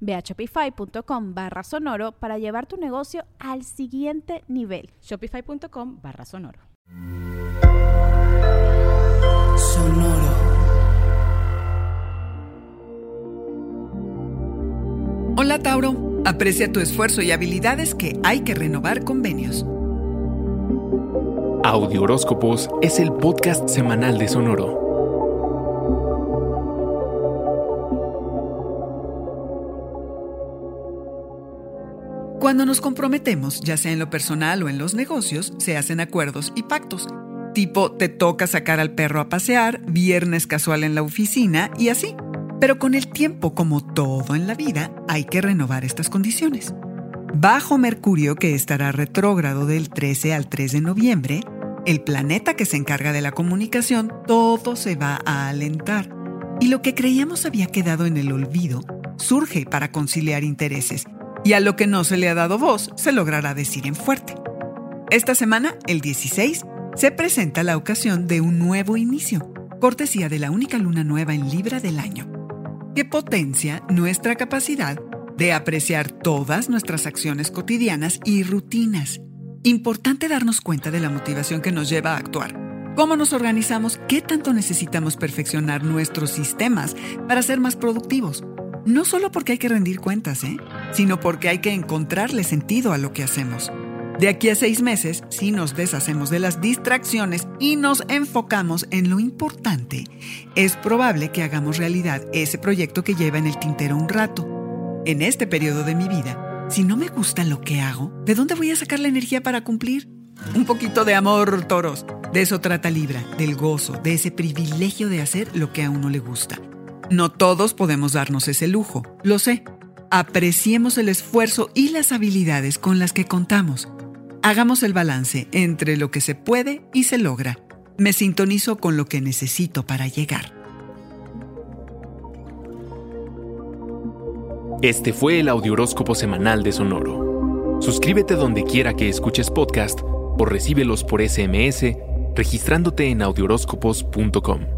Ve a shopify.com barra sonoro para llevar tu negocio al siguiente nivel. Shopify.com barra sonoro. Sonoro. Hola Tauro, aprecia tu esfuerzo y habilidades que hay que renovar convenios. Audio Horóscopos es el podcast semanal de Sonoro. Cuando nos comprometemos, ya sea en lo personal o en los negocios, se hacen acuerdos y pactos. Tipo, te toca sacar al perro a pasear, viernes casual en la oficina y así. Pero con el tiempo, como todo en la vida, hay que renovar estas condiciones. Bajo Mercurio, que estará retrógrado del 13 al 3 de noviembre, el planeta que se encarga de la comunicación, todo se va a alentar. Y lo que creíamos había quedado en el olvido surge para conciliar intereses y a lo que no se le ha dado voz se logrará decir en fuerte. Esta semana, el 16, se presenta la ocasión de un nuevo inicio, cortesía de la única luna nueva en Libra del año, que potencia nuestra capacidad de apreciar todas nuestras acciones cotidianas y rutinas. Importante darnos cuenta de la motivación que nos lleva a actuar. ¿Cómo nos organizamos? ¿Qué tanto necesitamos perfeccionar nuestros sistemas para ser más productivos? No solo porque hay que rendir cuentas, ¿eh? Sino porque hay que encontrarle sentido a lo que hacemos. De aquí a seis meses, si nos deshacemos de las distracciones y nos enfocamos en lo importante, es probable que hagamos realidad ese proyecto que lleva en el tintero un rato. En este periodo de mi vida, si no me gusta lo que hago, ¿de dónde voy a sacar la energía para cumplir? Un poquito de amor, toros. De eso trata Libra, del gozo, de ese privilegio de hacer lo que a uno le gusta. No todos podemos darnos ese lujo, lo sé. Apreciemos el esfuerzo y las habilidades con las que contamos. Hagamos el balance entre lo que se puede y se logra. Me sintonizo con lo que necesito para llegar. Este fue el Audioróscopo Semanal de Sonoro. Suscríbete donde quiera que escuches podcast o recíbelos por SMS registrándote en audioróscopos.com.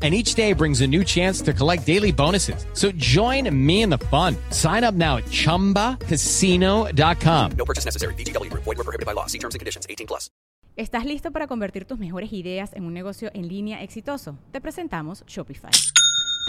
and each day brings a new chance to collect daily bonuses. So join me in the fun. Sign up now at ChumbaCasino.com. No purchase necessary. BGW. Void were prohibited by law. See terms and conditions. 18 plus. ¿Estás listo para convertir tus mejores ideas en un negocio en línea exitoso? Te presentamos Shopify.